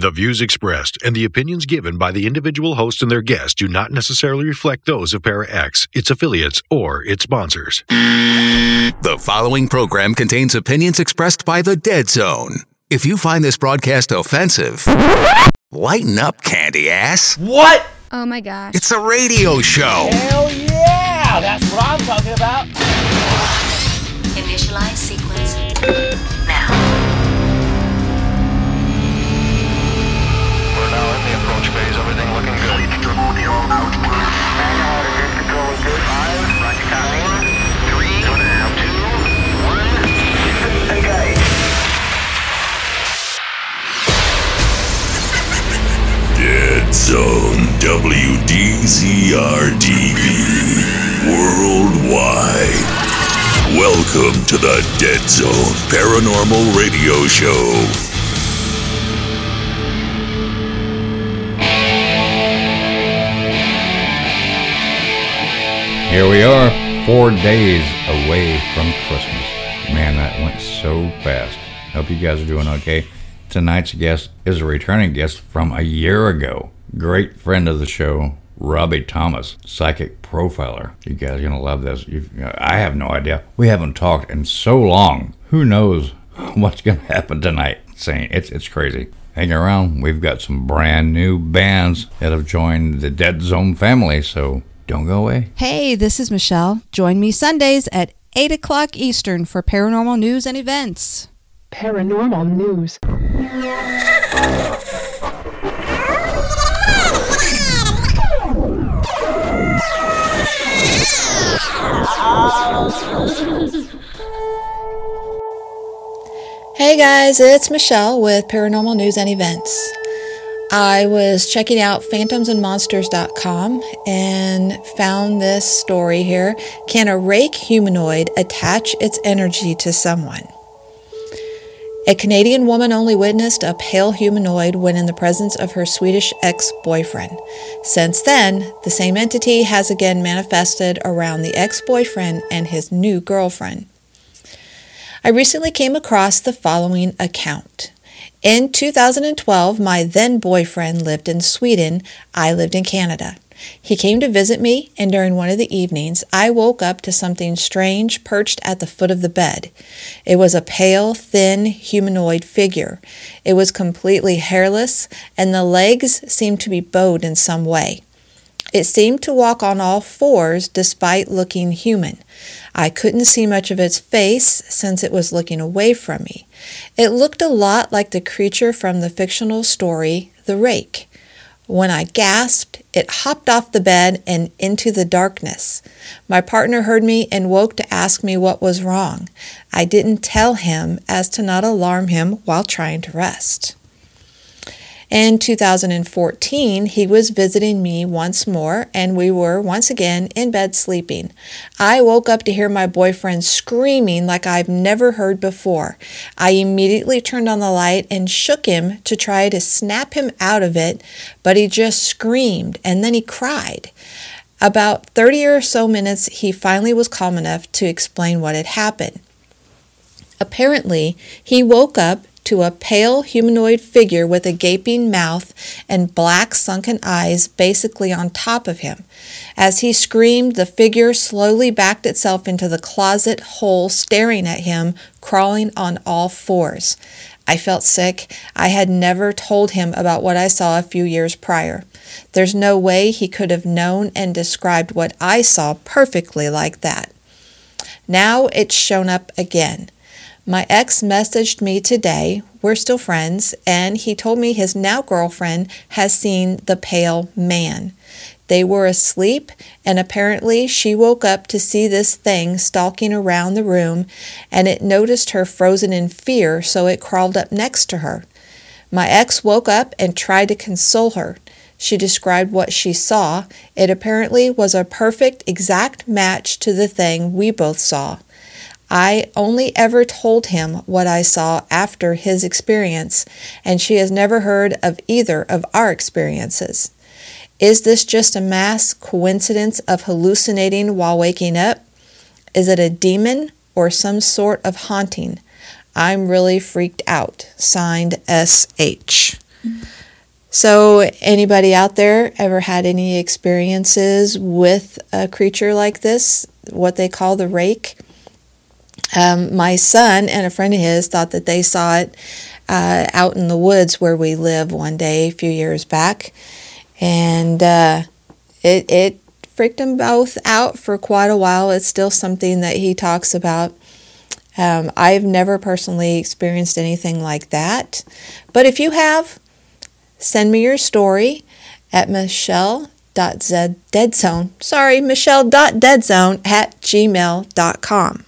The views expressed and the opinions given by the individual host and their guests do not necessarily reflect those of Para X, its affiliates, or its sponsors. The following program contains opinions expressed by the Dead Zone. If you find this broadcast offensive, lighten up, candy ass. What? Oh my gosh. It's a radio show. Hell yeah! That's what I'm talking about. Initialize sequence Zone WDZRDB Worldwide. Welcome to the Dead Zone Paranormal Radio Show. Here we are, four days away from Christmas. Man, that went so fast. Hope you guys are doing okay. Tonight's guest is a returning guest from a year ago. Great friend of the show, Robbie Thomas, psychic profiler. You guys are gonna love this. You've, I have no idea. We haven't talked in so long. Who knows what's gonna happen tonight? Saying it's it's crazy. Hang around. We've got some brand new bands that have joined the Dead Zone family. So don't go away. Hey, this is Michelle. Join me Sundays at 8 o'clock Eastern for paranormal news and events. Paranormal news. Hey guys, it's Michelle with Paranormal News and Events. I was checking out phantomsandmonsters.com and found this story here. Can a rake humanoid attach its energy to someone? A Canadian woman only witnessed a pale humanoid when in the presence of her Swedish ex boyfriend. Since then, the same entity has again manifested around the ex boyfriend and his new girlfriend. I recently came across the following account. In 2012, my then boyfriend lived in Sweden. I lived in Canada. He came to visit me, and during one of the evenings, I woke up to something strange perched at the foot of the bed. It was a pale, thin, humanoid figure. It was completely hairless, and the legs seemed to be bowed in some way. It seemed to walk on all fours despite looking human. I couldn't see much of its face since it was looking away from me. It looked a lot like the creature from the fictional story The Rake. When I gasped, it hopped off the bed and into the darkness. My partner heard me and woke to ask me what was wrong. I didn't tell him as to not alarm him while trying to rest. In 2014, he was visiting me once more, and we were once again in bed sleeping. I woke up to hear my boyfriend screaming like I've never heard before. I immediately turned on the light and shook him to try to snap him out of it, but he just screamed and then he cried. About 30 or so minutes, he finally was calm enough to explain what had happened. Apparently, he woke up to a pale humanoid figure with a gaping mouth and black sunken eyes basically on top of him. As he screamed, the figure slowly backed itself into the closet hole, staring at him, crawling on all fours. I felt sick. I had never told him about what I saw a few years prior. There's no way he could have known and described what I saw perfectly like that. Now it's shown up again. My ex messaged me today, we're still friends, and he told me his now girlfriend has seen the pale man. They were asleep, and apparently she woke up to see this thing stalking around the room, and it noticed her frozen in fear, so it crawled up next to her. My ex woke up and tried to console her. She described what she saw. It apparently was a perfect, exact match to the thing we both saw. I only ever told him what I saw after his experience, and she has never heard of either of our experiences. Is this just a mass coincidence of hallucinating while waking up? Is it a demon or some sort of haunting? I'm really freaked out. Signed S.H. So, anybody out there ever had any experiences with a creature like this, what they call the rake? Um, my son and a friend of his thought that they saw it uh, out in the woods where we live one day a few years back, and uh, it it freaked them both out for quite a while. It's still something that he talks about. Um, I've never personally experienced anything like that, but if you have, send me your story at michelle.deadzone. Sorry, michelle.deadzone at gmail.com.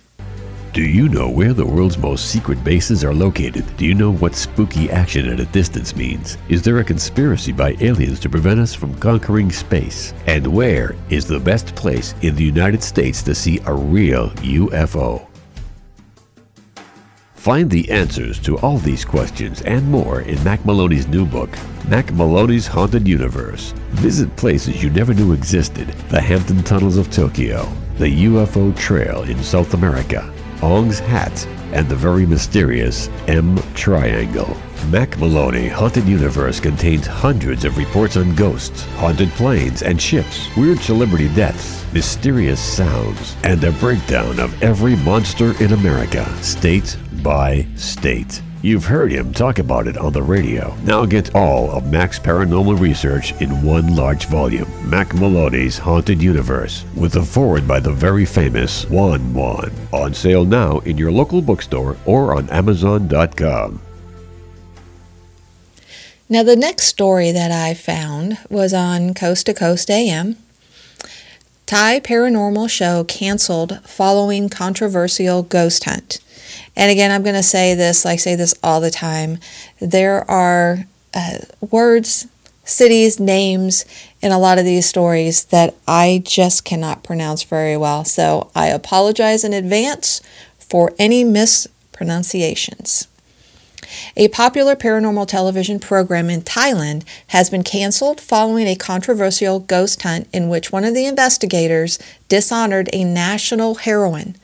Do you know where the world's most secret bases are located? Do you know what spooky action at a distance means? Is there a conspiracy by aliens to prevent us from conquering space? And where is the best place in the United States to see a real UFO? Find the answers to all these questions and more in Mack Maloney's new book, Mack Maloney's Haunted Universe. Visit places you never knew existed the Hampton Tunnels of Tokyo, the UFO Trail in South America, Ong's Hat, and the very mysterious M Triangle. Mack Maloney Haunted Universe contains hundreds of reports on ghosts, haunted planes and ships, weird celebrity deaths, mysterious sounds, and a breakdown of every monster in America, state by state. You've heard him talk about it on the radio. Now get all of Mack's paranormal research in one large volume Mack Maloney's Haunted Universe, with a foreword by the very famous Juan Juan. On sale now in your local bookstore or on Amazon.com. Now, the next story that I found was on Coast to Coast AM. Thai paranormal show canceled following controversial ghost hunt. And again, I'm going to say this, I say this all the time. There are uh, words, cities, names in a lot of these stories that I just cannot pronounce very well. So I apologize in advance for any mispronunciations. A popular paranormal television program in Thailand has been canceled following a controversial ghost hunt in which one of the investigators dishonored a national heroine.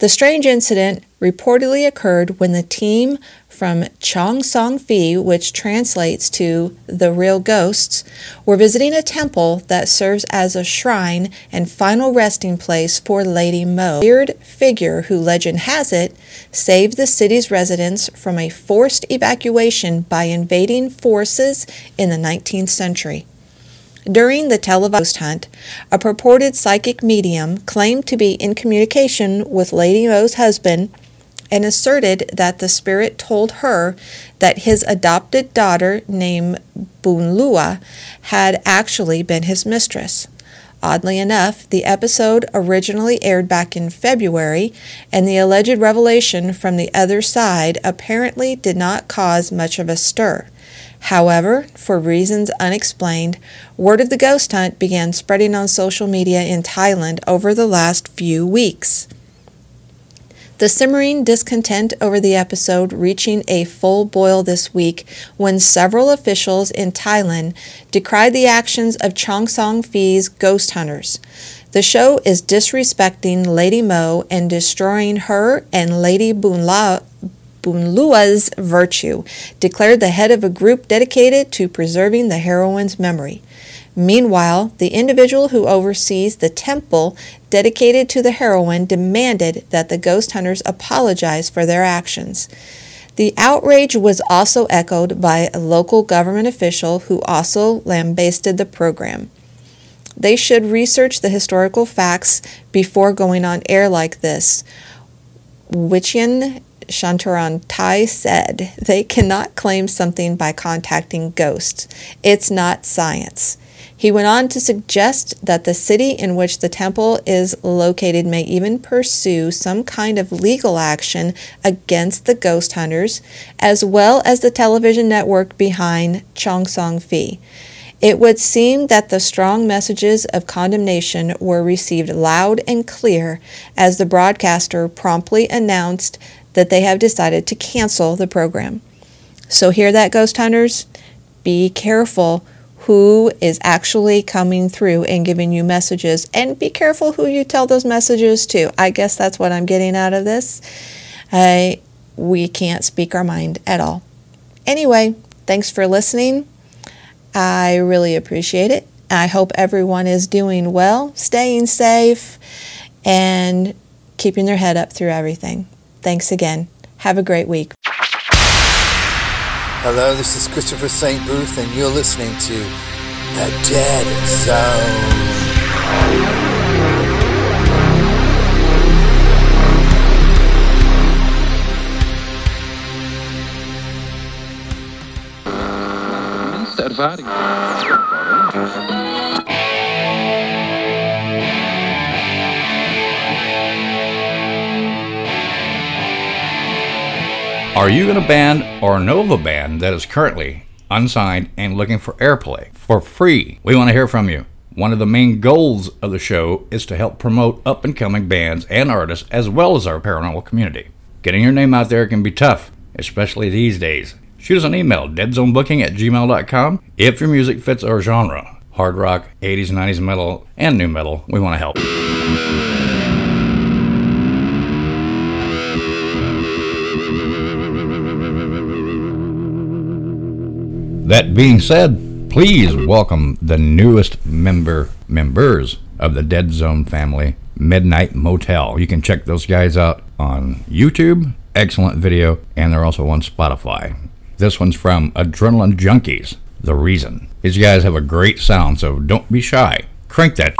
The strange incident reportedly occurred when the team from Chong Song Fi, which translates to the real ghosts, were visiting a temple that serves as a shrine and final resting place for Lady Mo, a weird figure who legend has it saved the city's residents from a forced evacuation by invading forces in the 19th century. During the televised hunt, a purported psychic medium claimed to be in communication with Lady Mo's husband and asserted that the spirit told her that his adopted daughter, named Bunlua, had actually been his mistress. Oddly enough, the episode originally aired back in February, and the alleged revelation from the other side apparently did not cause much of a stir. However, for reasons unexplained, word of the ghost hunt began spreading on social media in Thailand over the last few weeks. The simmering discontent over the episode reaching a full boil this week when several officials in Thailand decried the actions of Chong Song Fi's ghost hunters. The show is disrespecting Lady Mo and destroying her and Lady Bunla, Bunlua's virtue, declared the head of a group dedicated to preserving the heroine's memory. Meanwhile, the individual who oversees the temple dedicated to the heroine demanded that the ghost hunters apologize for their actions. The outrage was also echoed by a local government official who also lambasted the program. They should research the historical facts before going on air like this. Wichian Shantaran Tai said they cannot claim something by contacting ghosts. It's not science. He went on to suggest that the city in which the temple is located may even pursue some kind of legal action against the ghost hunters, as well as the television network behind Chong Song Fi. It would seem that the strong messages of condemnation were received loud and clear as the broadcaster promptly announced that they have decided to cancel the program. So, here that ghost hunters, be careful who is actually coming through and giving you messages, and be careful who you tell those messages to. I guess that's what I'm getting out of this. Uh, we can't speak our mind at all. Anyway, thanks for listening. I really appreciate it. I hope everyone is doing well, staying safe, and keeping their head up through everything. Thanks again. Have a great week. Hello, this is Christopher St. Booth, and you're listening to The Dead Zone. ervaring. Are you in a band or know of band that is currently unsigned and looking for airplay for free? We want to hear from you. One of the main goals of the show is to help promote up and coming bands and artists as well as our paranormal community. Getting your name out there can be tough, especially these days. Shoot us an email, deadzonebooking at gmail.com, if your music fits our genre hard rock, 80s, 90s metal, and nu metal. We want to help. That being said, please welcome the newest member members of the Dead Zone family, Midnight Motel. You can check those guys out on YouTube. Excellent video, and they're also on Spotify. This one's from Adrenaline Junkies. The reason. These guys have a great sound, so don't be shy. Crank that.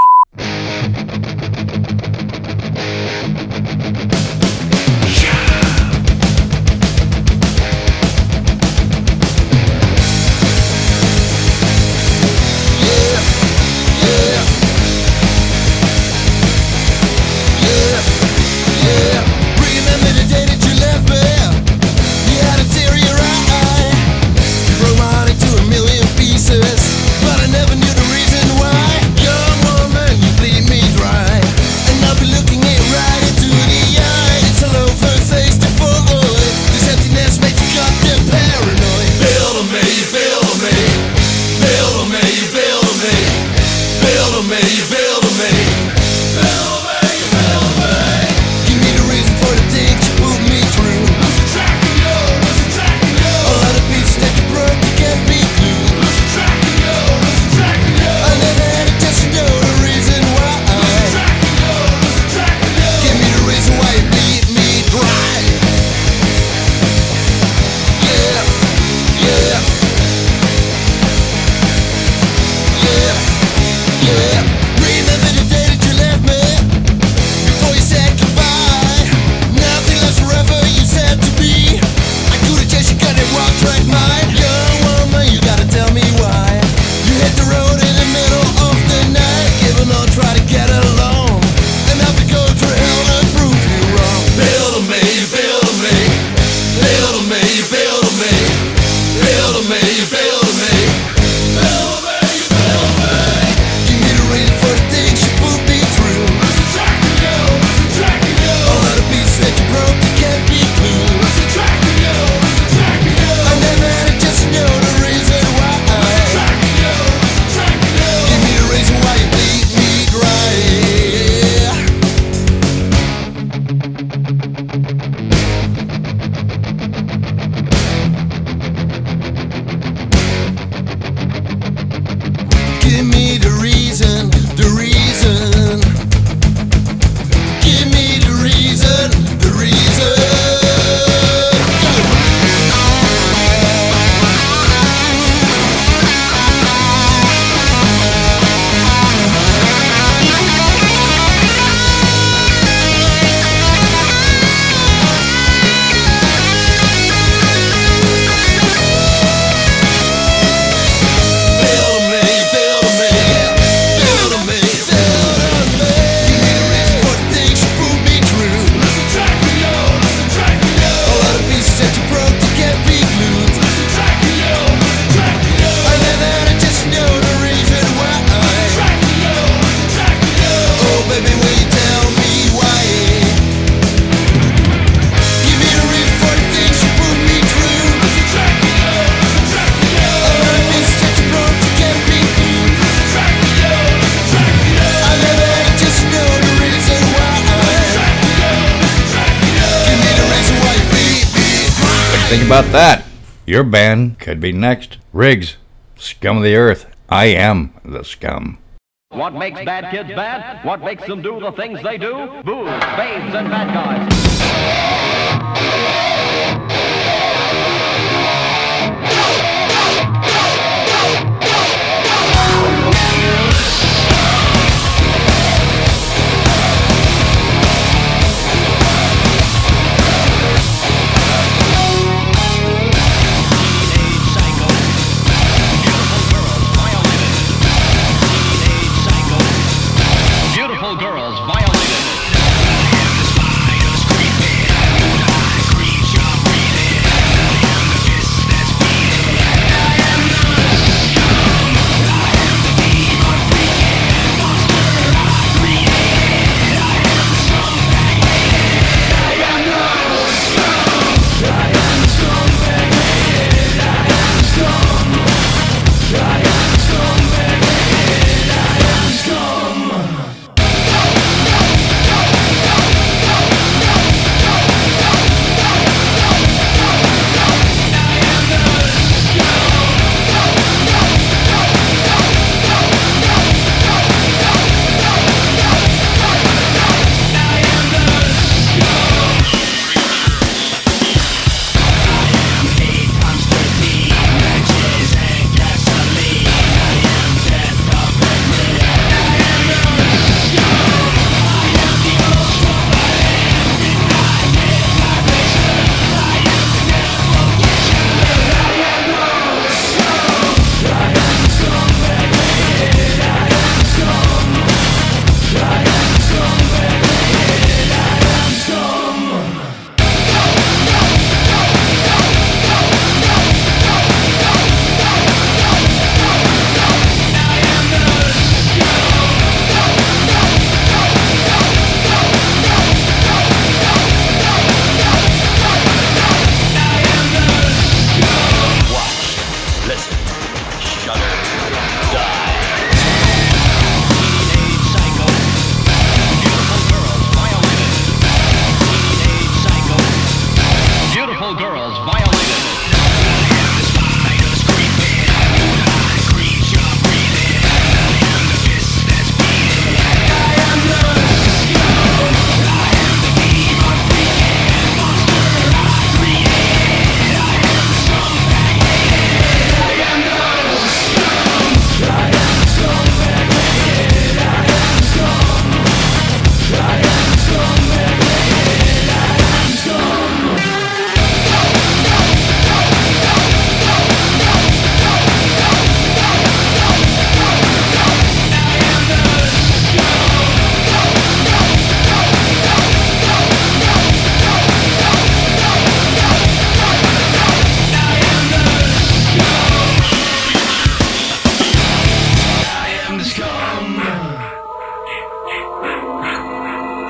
about that? Your band could be next. Riggs, scum of the earth. I am the scum. What makes bad kids bad? What makes them do the things they do? Booze, babes, and bad guys.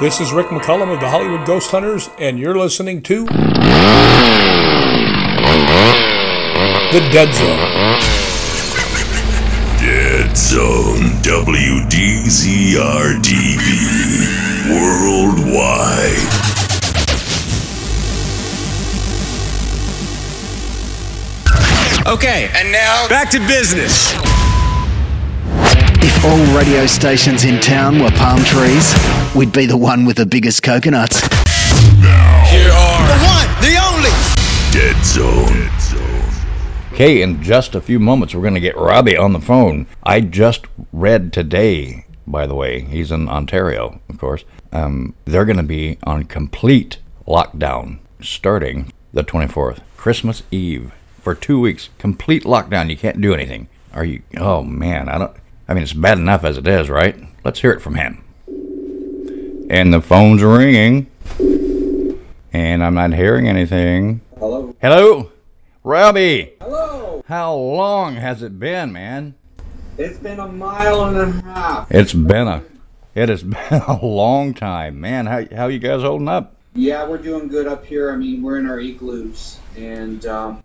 This is Rick McCullum of the Hollywood Ghost Hunters, and you're listening to The Dead Zone. Dead Zone WDZRDB Worldwide. Okay, and now back to business. If all radio stations in town were palm trees, we'd be the one with the biggest coconuts. Here are The one, the only. Dead Zone. Okay, in just a few moments, we're going to get Robbie on the phone. I just read today, by the way, he's in Ontario, of course. Um, they're going to be on complete lockdown starting the 24th, Christmas Eve, for two weeks. Complete lockdown. You can't do anything. Are you? Oh man, I don't. I mean, it's bad enough as it is, right? Let's hear it from him. And the phone's ringing, and I'm not hearing anything. Hello. Hello, Robbie. Hello. How long has it been, man? It's been a mile and a half. It's been a, it has been a long time, man. How how you guys holding up? Yeah, we're doing good up here. I mean, we're in our igloos, and um,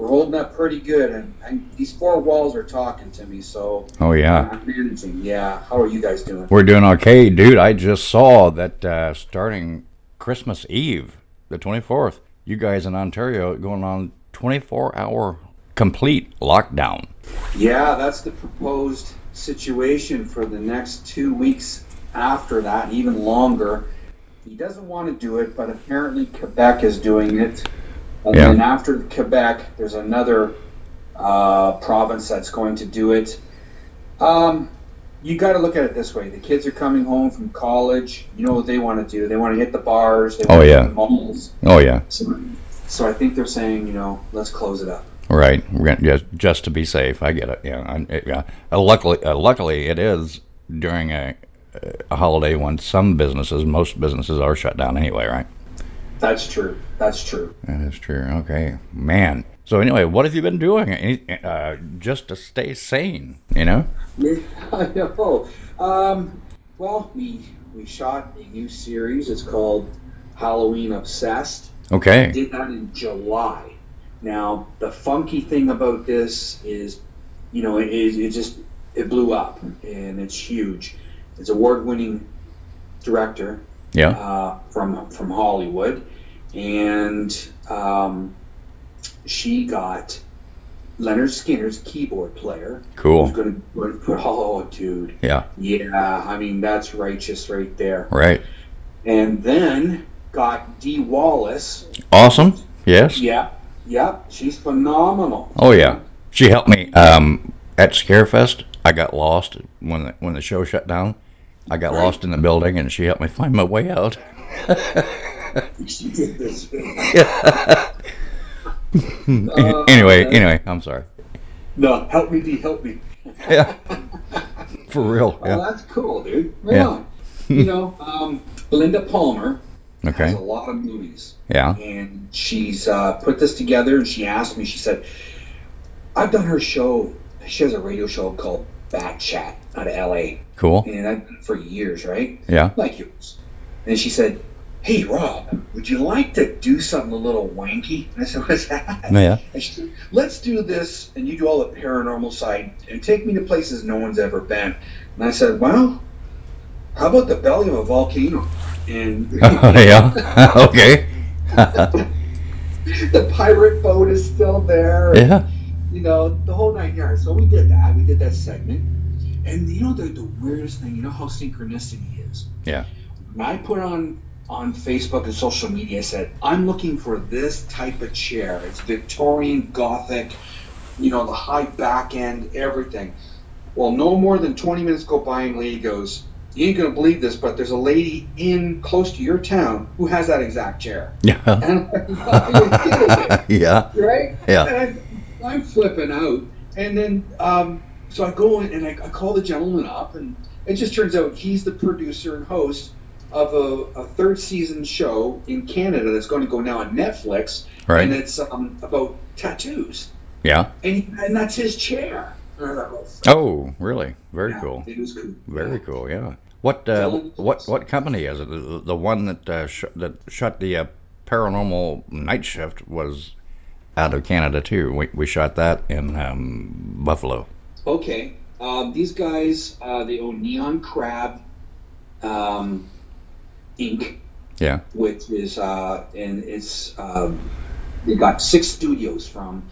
we're holding up pretty good. And, and these four walls are talking to me, so Oh yeah, I'm managing. Yeah, how are you guys doing? we're doing okay, dude. I just saw that uh, starting Christmas Eve, the 24th, you guys in Ontario going on 24 hour complete lockdown. Yeah, that's the proposed situation for the next two weeks after that, even longer. He doesn't want to do it, but apparently Quebec is doing it. And Yeah. then after Quebec, there's another uh, province that's going to do it. Um, you got to look at it this way: the kids are coming home from college. You know what they want to do? They want to hit the bars. They Oh, yeah. malls. Oh yeah, So, so I think they're saying, you know, let's close it up. right. We're gonna, just just to be safe. I get it. Yeah, I, it- yeah. Uh, luckily, uh, luckily, it is during a, a holiday when some businesses, most businesses, are shut down anyway. Right. That's true. That's true. That is true. Okay, man. So anyway, what have you been doing? Uh, just to stay sane, you know? Yeah, I know. Um, well, we we shot a new series. It's called Halloween Obsessed. Okay. We did that in July. Now, the funky thing about this is, you know, it, it just it blew up and it's huge. It's award-winning director Yeah. uh, from from Hollywood, and um, she got Lynyrd Skynyrd's keyboard player. Cool. Who's going to put oh, dude. Yeah. Yeah, I mean that's righteous right there. Right. And then got Dee Wallace. Awesome. Yes. Yeah, yeah, she's phenomenal. Oh yeah. She helped me um, at Scarefest. I got lost when the, when the show shut down. I got lost in the building, and she helped me find my way out. She did this. anyway, anyway, I'm sorry. No, help me, D, help me. Yeah. For real. Oh, Yeah. that's cool, dude. Right Yeah. on. you know, um, Belinda Palmer Okay. has a lot of movies. Yeah. And she's uh, put this together and she asked me, she said, I've done her show. She has a radio show called Bat Chat out of LA. Cool. And I've done it for years, right? Yeah. Like yours. And she said, Hey, Rob, would you like to do something a little wanky? And I said, What's that? Yeah. Said, Let's do this, and you do all the paranormal side, and take me to places no one's ever been. And I said, Well, how about the belly of a volcano? And oh, yeah. okay. the pirate boat is still there. Yeah. You know, the whole nine yards. So we did that. We did that segment. And you know the, the weirdest thing, you know how synchronicity is? Yeah. When I put on on Facebook and social media, said, I'm looking for this type of chair. It's Victorian Gothic, you know, the high back end, everything. Well, no more than 20 minutes go by and lady goes, you ain't gonna believe this, but there's a lady in close to your town who has that exact chair. Yeah. And I'm like, "You're kidding me." yeah. right? Yeah. And I, I'm flipping out, and then um, so I go in and I, I call the gentleman up, and it just turns out he's the producer and host of a, a third season show in Canada that's going to go now on Netflix, Right. And it's um, about tattoos, Yeah. and he, and that's his chair. And I thought, well, Oh, really? Very Yeah, cool. it was cool. Very cool. Yeah. What uh, what what company is it? The, the one that uh, sh- that shut the uh, paranormal night shift was out of Canada too. We we shot that in um, Buffalo. Okay. Um, these guys, uh, they own Neon Crab um, Inc., Yeah. which is, uh, and it's, um, they got six studios from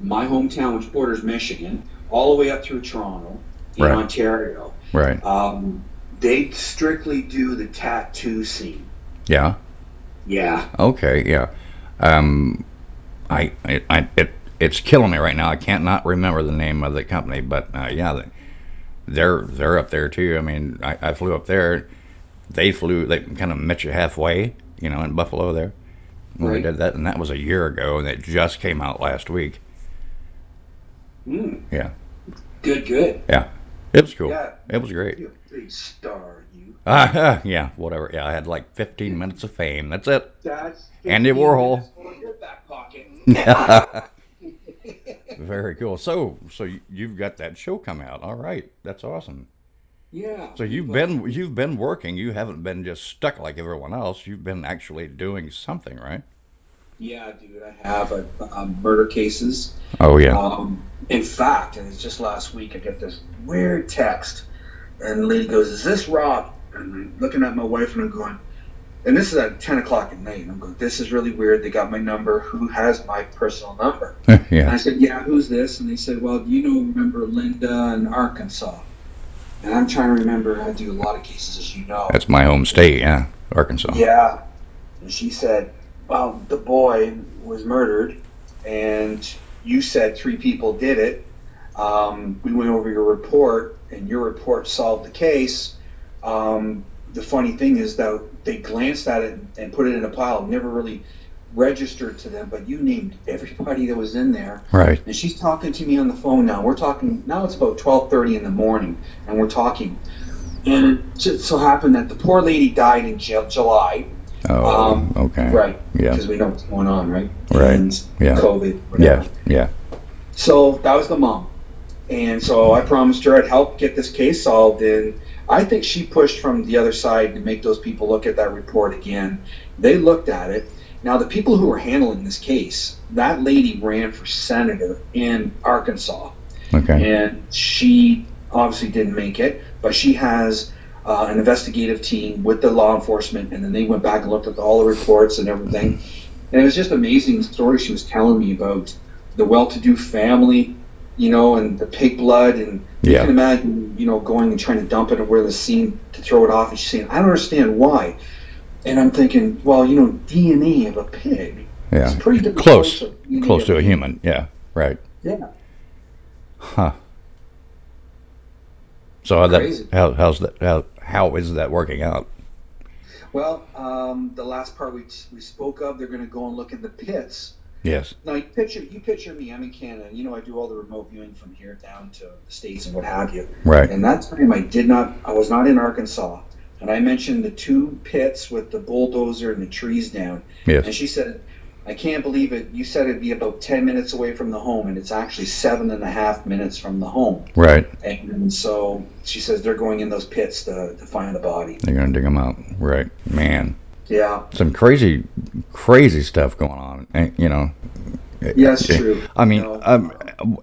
my hometown, which borders Michigan, all the way up through Toronto in Right. Ontario. Right. Um, they strictly do the tattoo scene. Yeah. Yeah. Okay. Yeah. Um, I, I, I it it's killing me right now. I can't not remember the name of the company, but uh, yeah, they, they're they're up there too. I mean, I, I flew up there. They flew. They kind of met you halfway, you know, in Buffalo there. When we did that, and that was a year ago, and it just came out last week. Mm, Yeah. good, good. Yeah. It was cool. Yeah. It was great. You big star, you. Ah, yeah, whatever. Yeah, I had like 15 minutes of fame. That's it. That's Andy Warhol. minutes on your back pocket. Very cool. So, so you've got that show come out. All right, that's awesome. Yeah. So you've been you've been working. You haven't been just stuck like everyone else. You've been actually doing something, right? Yeah, dude, I have a, a murder cases. Oh yeah. Um, in fact, and it's just last week, I get this weird text, and the lady goes, "Is this Rob?" And I'm looking at my wife and I'm going, And this is at 10 o'clock at night. And I'm going, this is really weird. They got my number. Who has my personal number? And I said, yeah, who's this? And they said, well, do you know, remember Linda in Arkansas? And I'm trying to remember. I do a lot of cases, as you know. That's my home state. Yeah, Arkansas. Yeah. And she said, well, the boy was murdered, and you said three people did it. Um, we went over your report, and your report solved the case. Um, the funny thing is, though, they glanced at it and put it in a pile, never really registered to them, but you named everybody that was in there. Right. And she's talking to me on the phone now. We're talking now. It's about twelve thirty in the morning, and we're talking. And it just so happened that the poor lady died in Ju- July. Oh, Um, okay. Right. Yeah. Because we know what's going on, right? Right. And Yeah. COVID. Yeah. Yeah. So that was the mom. And so I promised her I'd help get this case solved. And I think she pushed from the other side to make those people look at that report again. They looked at it. Now, the people who were handling this case, that lady ran for senator in Arkansas. Okay. And she obviously didn't make it, but she has uh, an investigative team with the law enforcement, and then they went back and looked at all the reports and everything. And it was just amazing the story she was telling me about the well-to-do family, you know, and the pig blood, and you can imagine, you know, going and trying to dump it and where the scene to throw it off. And she's saying, "I don't understand why." And I'm thinking, well, you know, DNA of a pig. Yeah. It's pretty Close. to Close to a human. Yeah. Right. Yeah. Huh. So how that how how's that how how is that working out? Well, um, the last part we, we spoke of, they're going to go and look in the pits. Yes. Now, you picture you picture me. I'm in Canada. You know, I do all the remote viewing from here down to the states and what have you. Right. And that time, I did not. I was not in Arkansas. And I mentioned the two pits with the bulldozer and the trees down. Yes. And she said, "I can't believe it. You said it'd be about ten minutes away from the home, and it's actually seven and a half minutes from the home." Right. And so she says they're going in those pits to, to find the body. They're gonna dig them out. Right. Man. Yeah. Some crazy, crazy stuff going on. And, you know. Yeah, it's true. I mean, um,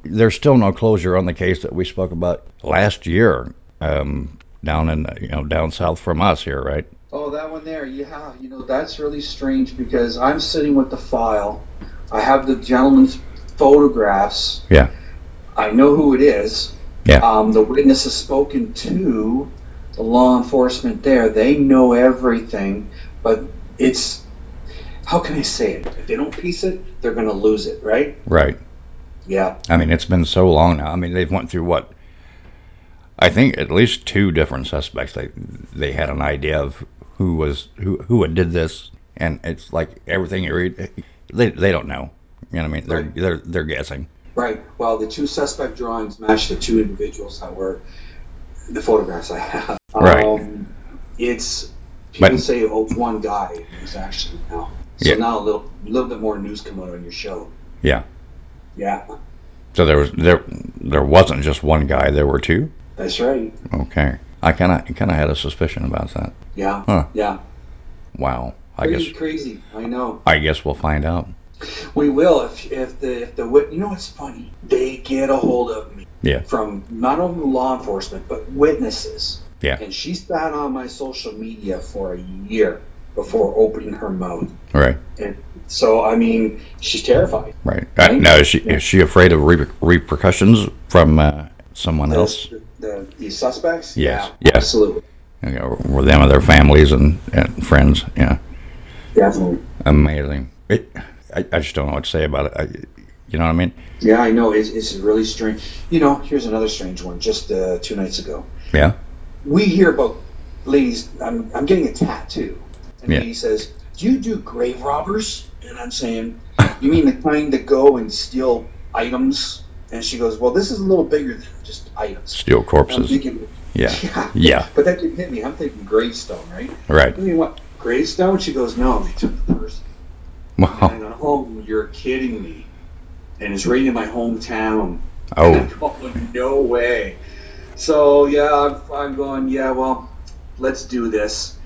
there's still no closure on the case that we spoke about last year, um, down in you know down south from us here, right? Oh, that one there. Yeah, you know, that's really strange because I'm sitting with the file. I have the gentleman's photographs. Yeah. I know who it is. Yeah. Um, the witness has spoken to the law enforcement there. They know everything, but it's how can I say it? If they don't piece it, they're going to lose it, right? Right. Yeah. I mean, it's been so long now. I mean, they've went through what? I think at least two different suspects. They they had an idea of who was who who had did this, and it's like everything you read, they they don't know. You know what I mean? They're they're they're guessing. Right. Well, the two suspect drawings match the two individuals that were the photographs I have. Right. Um, it's people But- say oh, one guy. It's actually now. So Yeah. now a little little bit more news come out on your show. Yeah. Yeah, So there was there there wasn't just one guy. There were two. That's right. Okay. I kind of kind of had a suspicion about that. Yeah. Huh. Yeah. Wow. I Crazy, guess crazy. I know. I guess we'll find out. We will if if the if the. You know what's funny? They get a hold of me Yeah. from not only law enforcement but witnesses. Yeah. And she sat on my social media for a year before opening her mouth. Right. And so, I mean, she's terrified. Right. Uh, now is she is she afraid of reper- repercussions from uh, someone else? The, the, the suspects? Yes. Yeah, Yes. Absolutely. Okay, or or them and their families and, and friends. Yeah. Definitely. Amazing. It. I, I just don't know what to say about it. I, you know what I mean? Yeah, I know. It's, it's really strange. You know, here's another strange one just uh, two nights ago. Yeah. We hear about ladies, I'm, I'm getting a tattoo. And Yeah. he says, Do you do grave robbers? And I'm saying, You mean the kind that go and steal items? And she goes, Well, this is a little bigger than just items. Steal corpses. I'm thinking, Yeah. Yeah. Yeah. But that didn't hit me. I'm thinking gravestone, right? Right. I mean, what? Gravestone? She goes, No, they took the person. Wow. And I go, Oh, you're kidding me. And it's right in my hometown. Oh. And I'm going, no way. So, yeah, I'm, I'm going, yeah, well, let's do this.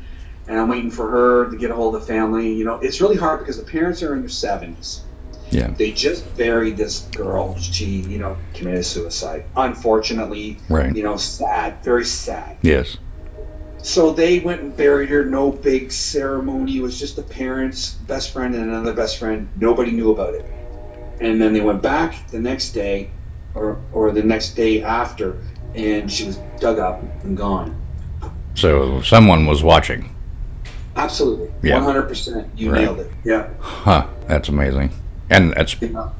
And I'm waiting for her to get a hold of the family. You know, it's really hard because the parents are in their 70s. Yeah. They just buried this girl. She, you know, committed suicide. Unfortunately, Right. you know, sad, very sad. Yes. So they went and buried her. No big ceremony. It was just the parents, best friend, and another best friend. Nobody knew about it. And then they went back the next day, or or the next day after, and she was dug up and gone. So someone was watching. Absolutely, Yeah. one hundred percent. You Right. nailed it. Yeah. Huh. That's amazing. And that's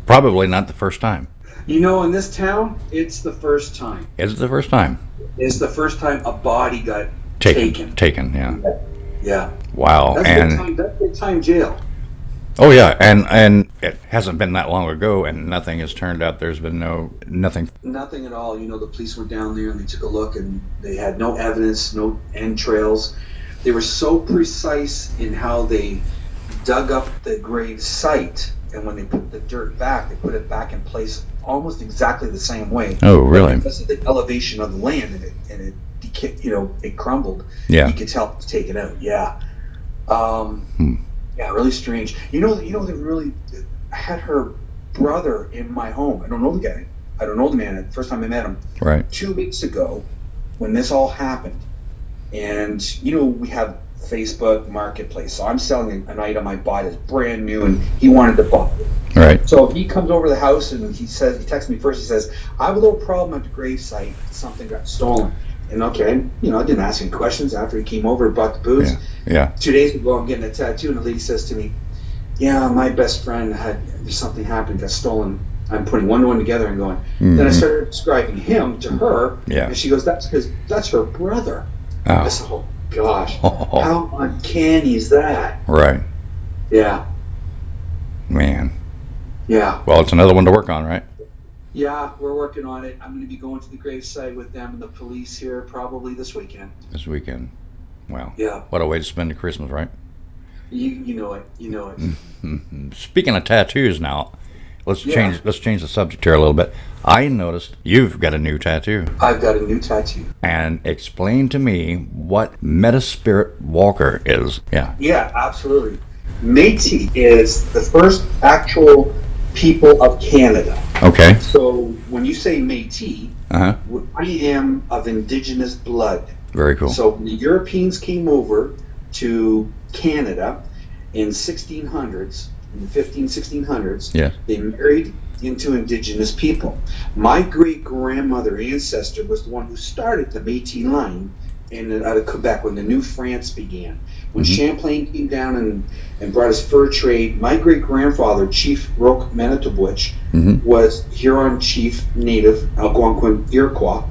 probably not the first time. You know, in this town, it's the first time. Is it the first time? It's the first time a body got Taken. taken. Taken, yeah. Yeah. Wow. That's and big time. That's big time jail. oh yeah, and and it hasn't been that long ago, and nothing has turned out. There's been no nothing. Nothing at all. You know, the police went down there and they took a look and they had no evidence, no entrails. They were so precise in how they dug up the grave site, and when they put the dirt back, they put it back in place almost exactly the same way. Oh, really? Because of the elevation of the land and it, and it you know, it crumbled. Yeah. You could tell it was taken out. Yeah. Um, Hmm. yeah, really strange. You know, you know, they really I had her brother in my home. I don't know the guy. I don't know the man. The first time I met him, Right. two weeks ago, when this all happened, and you know we have Facebook Marketplace. So I'm selling an item I bought as brand new, and he wanted to buy it. Right. So he comes over to the house and he says, he texts me first. He says, "I have a little problem at the gravesite. Something got stolen." And okay, you know, I didn't ask any questions after he came over and bought the booze. Yeah. Two days ago, I'm getting a tattoo, and the lady says to me, "Yeah, my best friend had something happened, got stolen." I'm putting one and one together and going. Mm-hmm. Then I started describing him to her, Yeah. and she goes, "That's because that's her brother." I Oh. said, "Oh gosh, how uncanny is that?" Right. Yeah, Man. yeah. Well, it's another one to work on, right? Yeah, we're working on it. I'm going to be going to the gravesite with them and the police here probably this weekend. This weekend. Wow. Yeah. What a way to spend the Christmas, right? You you know it. You know it. Speaking of tattoos, now let's Yeah. change. Let's change the subject here a little bit. I noticed you've got a new tattoo, I've got a new tattoo. and explain to me what Métis Spirit Walker is. Yeah. Yeah, absolutely. Métis is the first actual people of Canada. Okay. So when you say Métis, Uh huh. I am of indigenous blood. Very cool. So the Europeans came over to Canada in 1600s, in the 15, 1600s, Yes. they married into indigenous people. My great grandmother ancestor was the one who started the Métis line in out of Quebec when the New France began. When Mhm. Champlain came down and, and brought his fur trade, my great grandfather, Chief Roque Manitobwich, Mhm. was Huron chief native Algonquin Iroquois,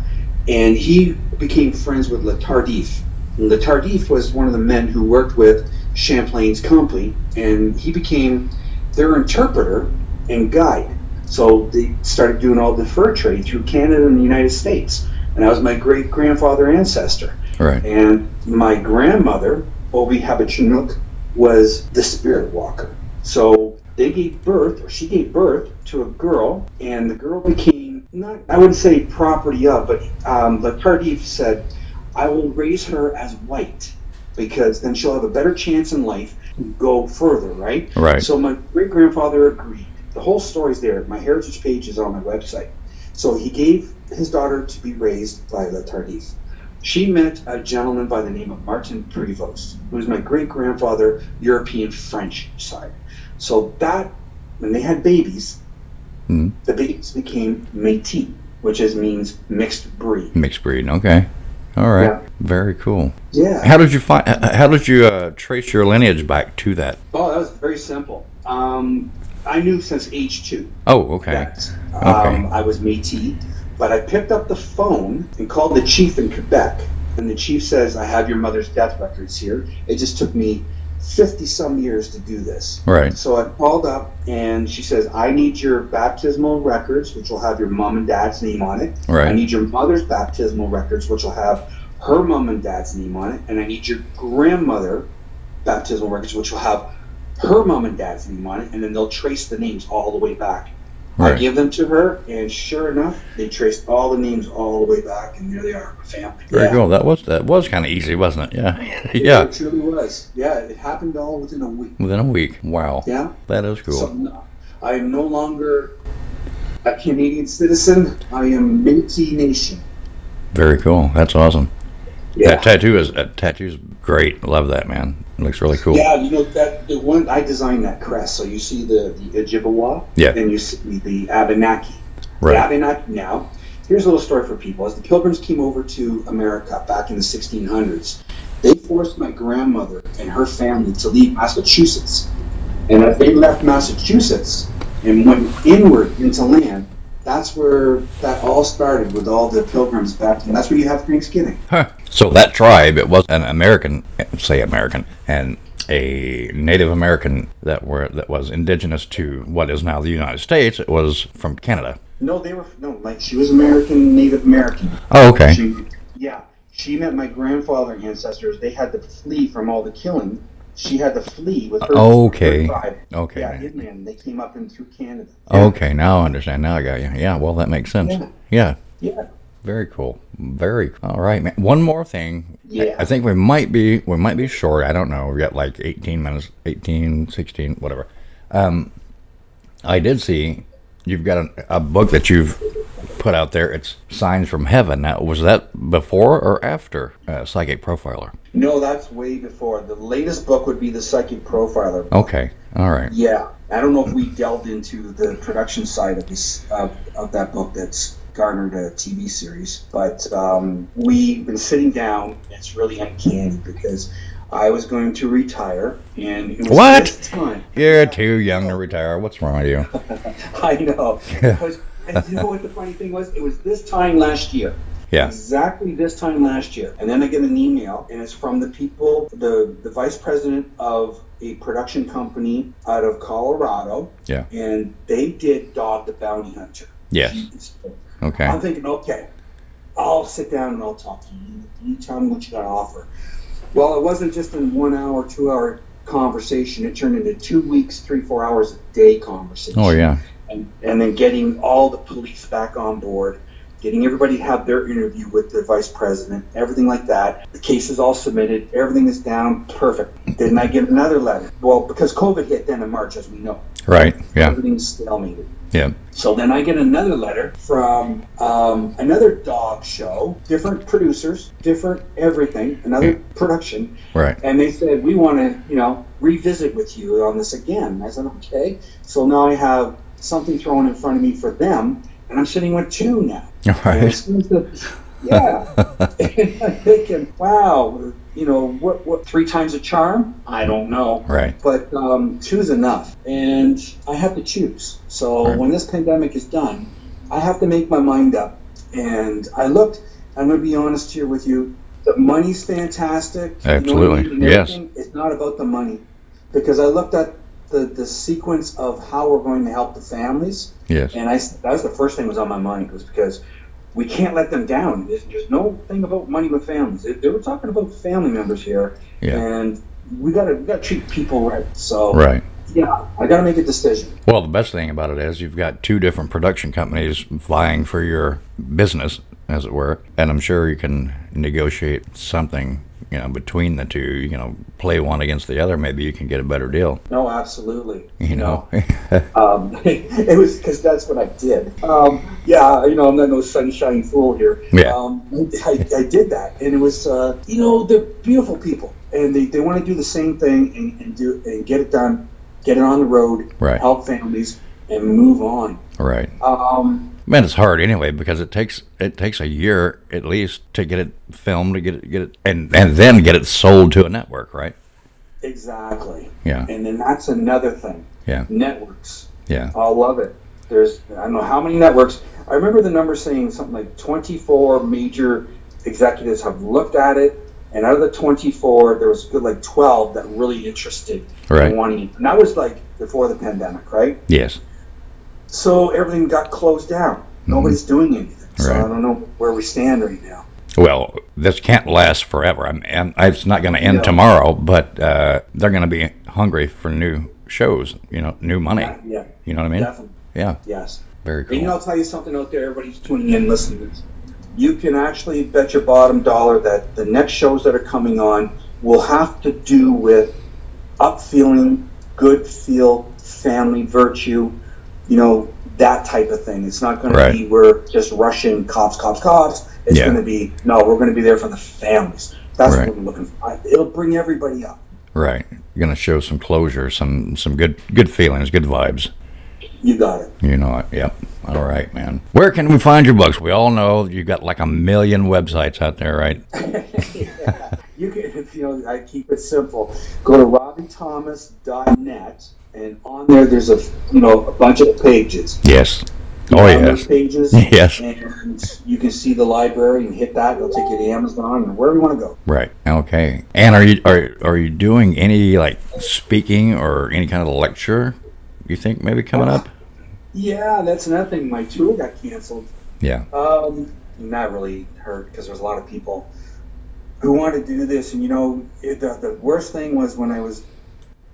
and he became friends with Le Tardif. And Le Tardif was one of the men who worked with Champlain's company, and he became their interpreter and guide. So they started doing all the fur trade through Canada and the United States, and that was my great grandfather ancestor. Right. And my grandmother, Obi Habachinook, was the spirit walker. So they gave birth, or she gave birth, to a girl, and the girl became not, I wouldn't say property of, but um, the Tardif said, I will raise her as white because then she'll have a better chance in life to go further, right? Right. So my great grandfather agreed. The whole story's there. My heritage page is on my website. So he gave his daughter to be raised by the Tardif. She met a gentleman by the name of Martin Prevost, who was my great grandfather, European French side. So that, when they had babies, Mhm. the babies became Métis, which is means mixed breed. Mixed breed. Okay. All right. Yeah. Very cool. Yeah. How did you find? How did you uh, trace your lineage back to that? Oh, that was very simple. Um, I knew since age two Oh, okay. that Okay. um, I was Métis, but I picked up the phone and called the chief in Quebec, and the chief says, "I have your mother's death records here." It just took me fifty some years to do this. Right. So I called up, and she says, "I need your baptismal records, which will have your mom and dad's name on it. Right. I need your mother's baptismal records, which will have her mom and dad's name on it, and I need your grandmother baptismal records, which will have her mom and dad's name on it, and then they'll trace the names all the way back. I give them to her, and sure enough, they traced all the names all the way back, and there they are, my family. Very yeah. cool. That was that was kind of easy, wasn't it? Yeah. yeah. It truly was. Yeah, it happened all within a week. Within a week. Wow. Yeah. That is cool. So I am no longer a Canadian citizen. I am Métis Nation. Very cool. That's awesome. Yeah. That tattoo is that tattoo's great. Love that man. It looks really cool. Yeah, you know that the one I designed that crest. So you see the the Ojibwa, Yeah. and you see the Abenaki. Right. The Abenaki. Now, here's a little story for people. As the Pilgrims came over to America back in the 1600s, they forced my grandmother and her family to leave Massachusetts, and as they left Massachusetts and went inward into land, that's where that all started with all the Pilgrims back. And that's where you have Thanksgiving. Huh. So that tribe, it was an American, say American, and a Native American that were that was indigenous to what is now the United States. It was from Canada. No, they were no like she was American, Native American. Oh, okay. She, yeah, she met my grandfather and ancestors. They had to flee from all the killing. She had to flee with her. Okay. her. Okay. Yeah, Hitman. They came up in through Canada. Okay, now I understand. Now I got you. Yeah, well, that makes sense. Yeah. Yeah. Yeah. Very cool. Very all right, man. One more thing. Yeah. I think we might be we might be short. I don't know. We got like 18 minutes, 18, 16, whatever. Um, I did see you've got a, a book that you've put out there. It's Signs from Heaven. Now, was that before or after uh, Psychic Profiler? No, that's way before. The latest book would be the Psychic Profiler. Okay. All right. Yeah, I don't know if we delved into the production side of this of, of that book that's garnered a TV series, but um, we've been sitting down. It's really uncanny because I was going to retire, and it was What? this time. You're too young to retire. What's wrong with you? I know. Because, and you know what the funny thing was? It was this time last year. Yeah. Exactly this time last year. And then I get an email, and it's from the people, the, the vice president of a production company out of Colorado, Yeah. and they did Dog the Bounty Hunter. Yes. Okay. I'm thinking, okay, I'll sit down and I'll talk to you. You tell me what you got to offer. Well, it wasn't just a one hour, two hour conversation. It turned into two weeks, three, four hours a day conversation. Oh yeah. And, and then getting all the police back on board, getting everybody to have their interview with the vice president, everything like that. The case is all submitted, everything is down, perfect. Then I get another letter. Well, because COVID hit then in March, as we know. Right. Yeah. Everything's stalemated. Yeah. So then I get another letter from um, another dog show, different producers, different everything, another production, Right. and they said we want to, you know, revisit with you on this again. I said okay. So now I have something thrown in front of me for them, and I'm sitting with two now. All right. it seems that- yeah. and I'm thinking, wow, you know, what, what, three times a charm? I don't know. Right. But um, two's enough. And I have to choose. So Right. when this pandemic is done, I have to make my mind up. And I looked, I'm going to be honest here with you. The money's fantastic. you know Absolutely. Yes. It's not about the money. Because I looked at the, the sequence of how we're going to help the families. Yes. And I, that was the first thing that was on my mind was because we can't let them down. There's, there's no thing about money with families. They, they were talking about family members here, Yeah. and we gotta we gotta treat people right. So Right. yeah, I gotta make a decision. Well, the best thing about it is you've got two different production companies vying for your business, as it were, and I'm sure you can negotiate something, you know, between the two. You know, play one against the other. Maybe you can get a better deal. No, absolutely. You know. Um, it was because that's what I did. Um, yeah, you know, I'm not no sunshine fool here. Yeah. Um, I, I did that, and it was, uh, you know, they're beautiful people, and they, they want to do the same thing and, and do and get it done, get it on the road, Right. help families, and move on. right. Um, Man, it's hard anyway because it takes it takes a year at least to get it filmed, to get it get it, and and then get it sold to a network, right? exactly. Yeah. And then that's another thing. Yeah. Networks. Yeah. I love it. There's I don't know how many networks. I remember the number saying something like 24 major executives have looked at it, and out of the 24, there was good like 12 that really interested Right. in wanting. And that was like before the pandemic, right? Yes. So everything got closed down. Nobody's doing anything. So Mm-hmm. Right. I don't know where we stand right now. Well, this can't last forever. I'm, and it's not going to end No. tomorrow, but uh, they're going to be hungry for new shows. You know, new money. Yeah. You know what I mean? Definitely. Yeah. Yes. Very And you cool. know, I'll tell you something out there, everybody's tuning in, listening to this. You can actually bet your bottom dollar that the next shows that are coming on will have to do with up feeling, good feel, family virtue, you know, that type of thing. It's not going Right. to be we're just rushing cops, cops, cops. It's Yeah. going to be no, we're going to be there for the families. That's Right. what we're looking for. It'll bring everybody up. Right. You're gonna show some closure, some some good good feelings, good vibes. You got it. You know it. Yep. All right, man. Where can we find your books? We all know you've got like a million websites out there, right? You can, you know, I keep it simple. Go to robbiethomas.net, and on there, there's a you know a bunch of pages. Yes. You Oh yes. Pages. Yes. And you can see the library and hit that. It'll take you to Amazon and wherever you want to go. Right. Okay. And are you are are you doing any like speaking or any kind of lecture? You think maybe coming up? Yeah, that's another thing. My tour got canceled. Yeah. Um, not really hurt because there's a lot of people who wanted to do this, and you know, it, the, the worst thing was when I was,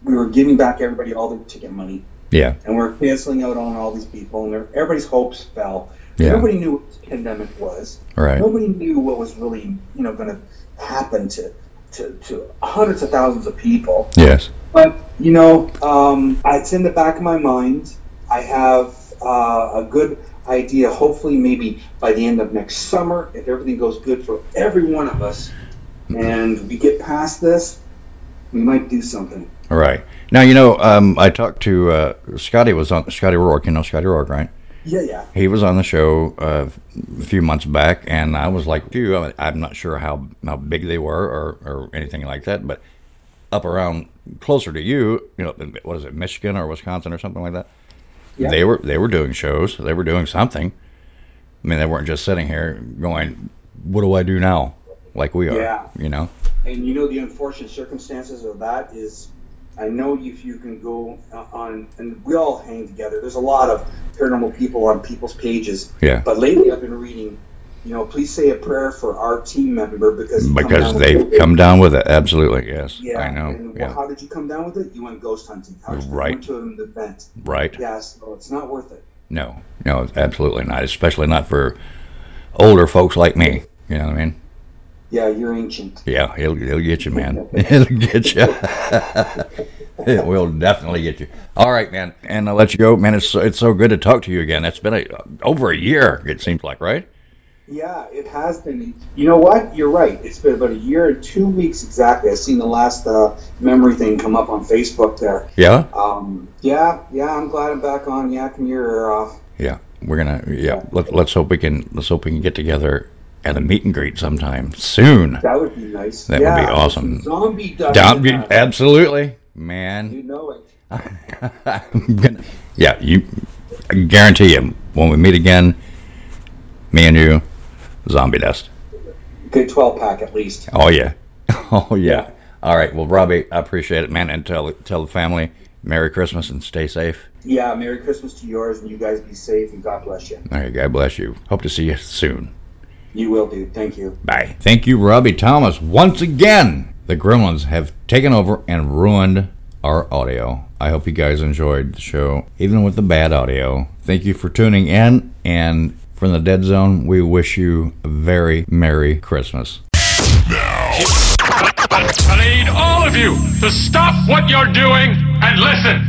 we were giving back everybody all their ticket money, Yeah. and we're canceling out on all these people, and everybody's hopes fell. Yeah. Nobody knew what this pandemic was. Right. Nobody knew what was really, you know, going to happen to, to to hundreds of thousands of people. Yes. But you know, um, it's in the back of my mind. I have uh, a good idea. Hopefully, maybe by the end of next summer, if everything goes good for every one of us, and we get past this, we might do something. All right. Now you know um, I talked to uh, Scotty was on Scotty Rourke. You know Scotty Rourke, right? Yeah, yeah. He was on the show uh, a few months back, and I was like, "Phew!" I'm not sure how how big they were or, or anything like that, but up around closer to you, you know, what is it, Michigan or Wisconsin or something like that? Yeah. They were they were doing shows. They were doing something. I mean, they weren't just sitting here going, "What do I do now?" Like we are, Yeah. you know. And you know the unfortunate circumstances of that is, I know if you can go on, and we all hang together. There's a lot of paranormal people on people's pages. Yeah. But lately, I've been reading. You know, please say a prayer for our team member because he come Because they've come down with it. Absolutely, yes. Yeah, I know. And well, yeah. how did you come down with it? You went ghost hunting. How did you Right. went to an event? Right. Yes. Oh, it's not worth it. No, no, absolutely not. Especially not for older folks like me. You know what I mean? Yeah, you're ancient. Yeah, he'll, he'll get you, man. He'll get you. it will definitely get you. All right, man. And I'll let you go, man. It's so, it's so good to talk to you again. It's been a, over a year, it seems like, right? Yeah, it has been. You know what? You're right. It's been about a year and two weeks exactly. I've seen the last uh, memory thing come up on Facebook there. Yeah? Um, yeah, yeah. I'm glad I'm back on Yak and Ear off. Yeah. We're gonna yeah. Let, let's hope we can let's hope we can get together at a meet and greet sometime soon. That would be nice. That yeah, would be awesome. Zombie. Don't absolutely, man. You know it. Gonna- yeah, you. I guarantee you, when we meet again, me and you, zombie dust. Good 12 pack at least. Oh yeah, oh yeah. All right, well, Robbie, I appreciate it, man, and tell tell the family Merry Christmas and stay safe. Yeah, Merry Christmas to yours, and you guys be safe, and God bless you. All right, God bless you. Hope to see you soon. You will do. Thank you. Bye. Thank you, Robbie Thomas. Once again, the Gremlins have taken over and ruined our audio. I hope you guys enjoyed the show, even with the bad audio. Thank you for tuning in, and from the Dead Zone, we wish you a very Merry Christmas. Now. I need all of you to stop what you're doing and listen.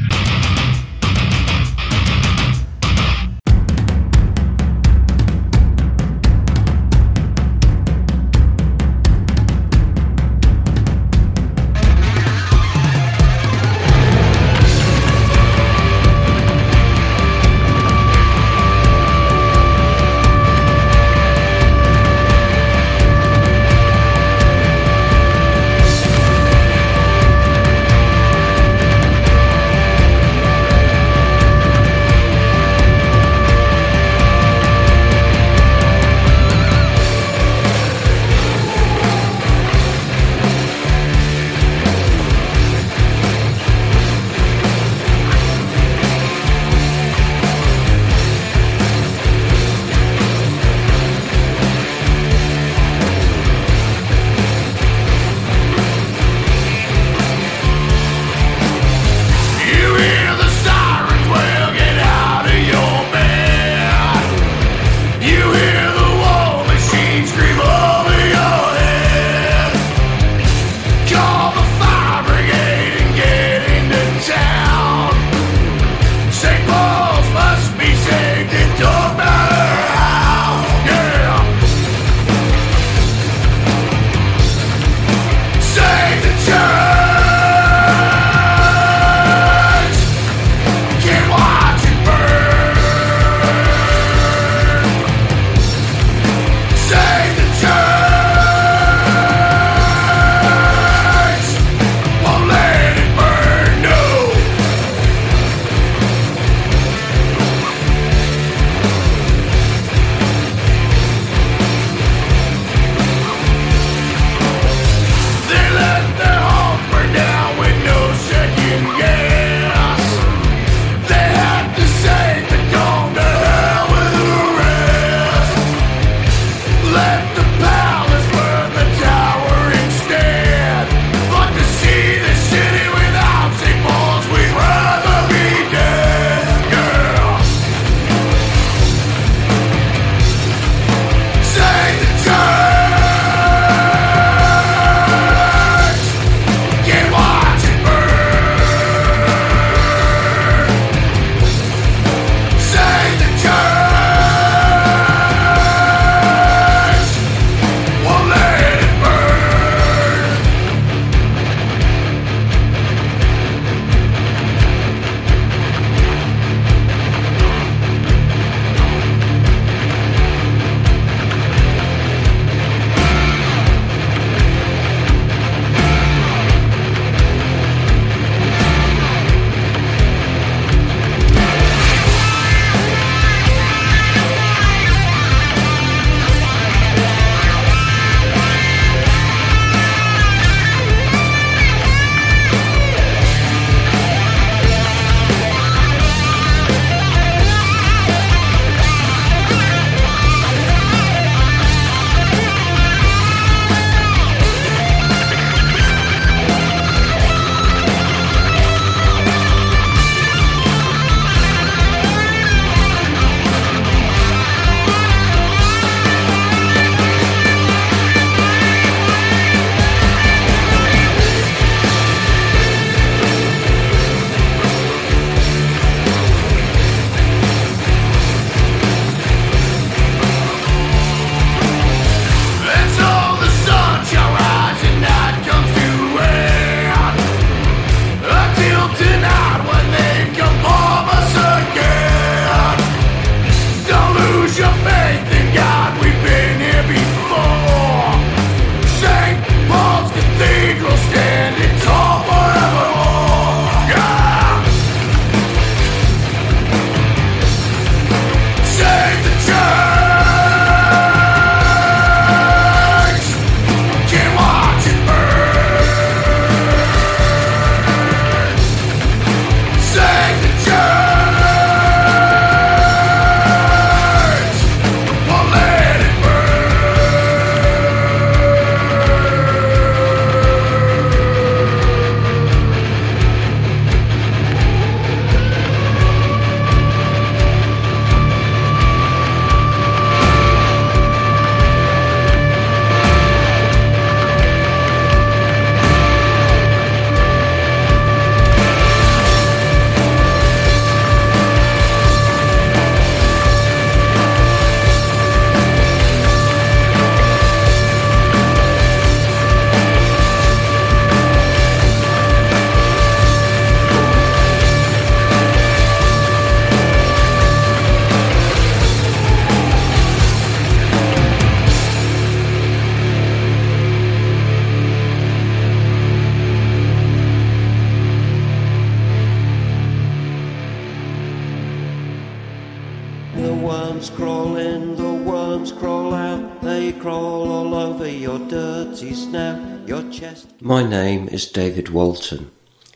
Walton.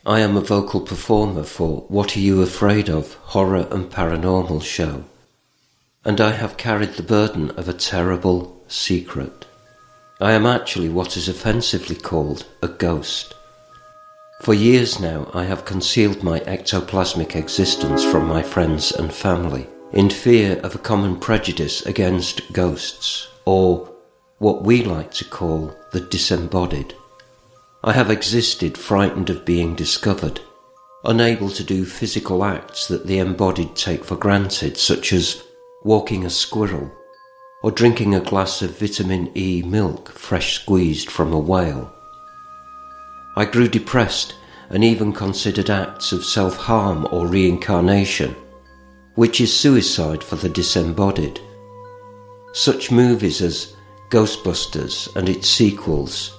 I am a vocal performer for What Are You Afraid Of? Horror and Paranormal Show. And I have carried the burden of a terrible secret. I am actually what is offensively called a ghost. For years now, I have concealed my ectoplasmic existence from my friends and family in fear of a common prejudice against ghosts, or what we like to call the disembodied. I have existed frightened of being discovered, unable to do physical acts that the embodied take for granted, such as walking a squirrel or drinking a glass of vitamin E milk fresh squeezed from a whale. I grew depressed and even considered acts of self harm or reincarnation, which is suicide for the disembodied. Such movies as Ghostbusters and its sequels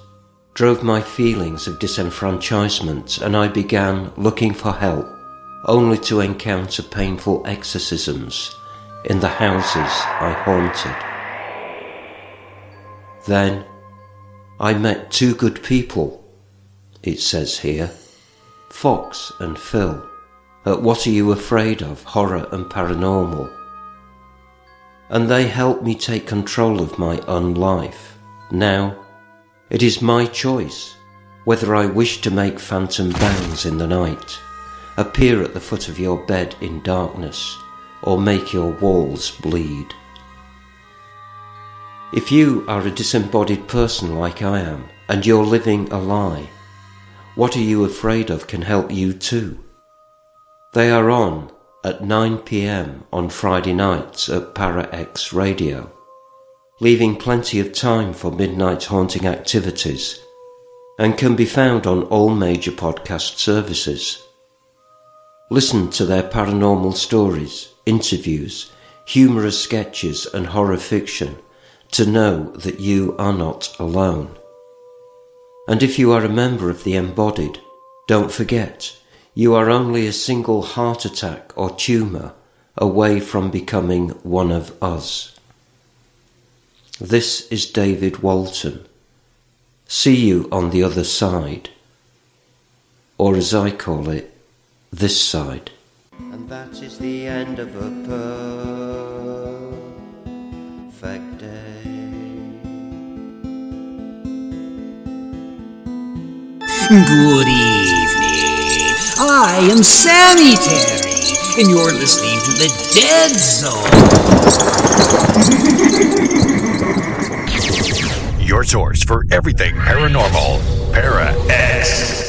drove my feelings of disenfranchisement, and I began looking for help, only to encounter painful exorcisms in the houses I haunted. Then I met two good people, it says here, Fox and Phil, at What Are You Afraid Of? Horror and Paranormal. and they helped me take control of my own life. Now, it is my choice whether I wish to make phantom bangs in the night, appear at the foot of your bed in darkness, or make your walls bleed. If you are a disembodied person like I am, and you're living a lie, what are you afraid of can help you too. They are on at 9 pm on Friday nights at Para X Radio, leaving plenty of time for midnight haunting activities, and can be found on all major podcast services. Listen to their paranormal stories, interviews, humorous sketches, and horror fiction to know that you are not alone. And if you are a member of the embodied, don't forget, you are only a single heart attack or tumour away from becoming one of us. This is David Walton. See you on the other side, or as I call it, this side. And that is the end of a perfect day. Good evening. I am Sammy Terry, and you're listening to the Dead Zone. Your source for everything paranormal. Para X.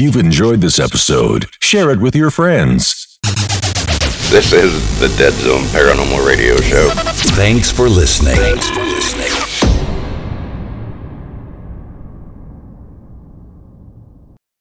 you've enjoyed this episode, share it with your friends. This is the Dead Zone Paranormal Radio Show. Thanks for listening. Thanks for listening.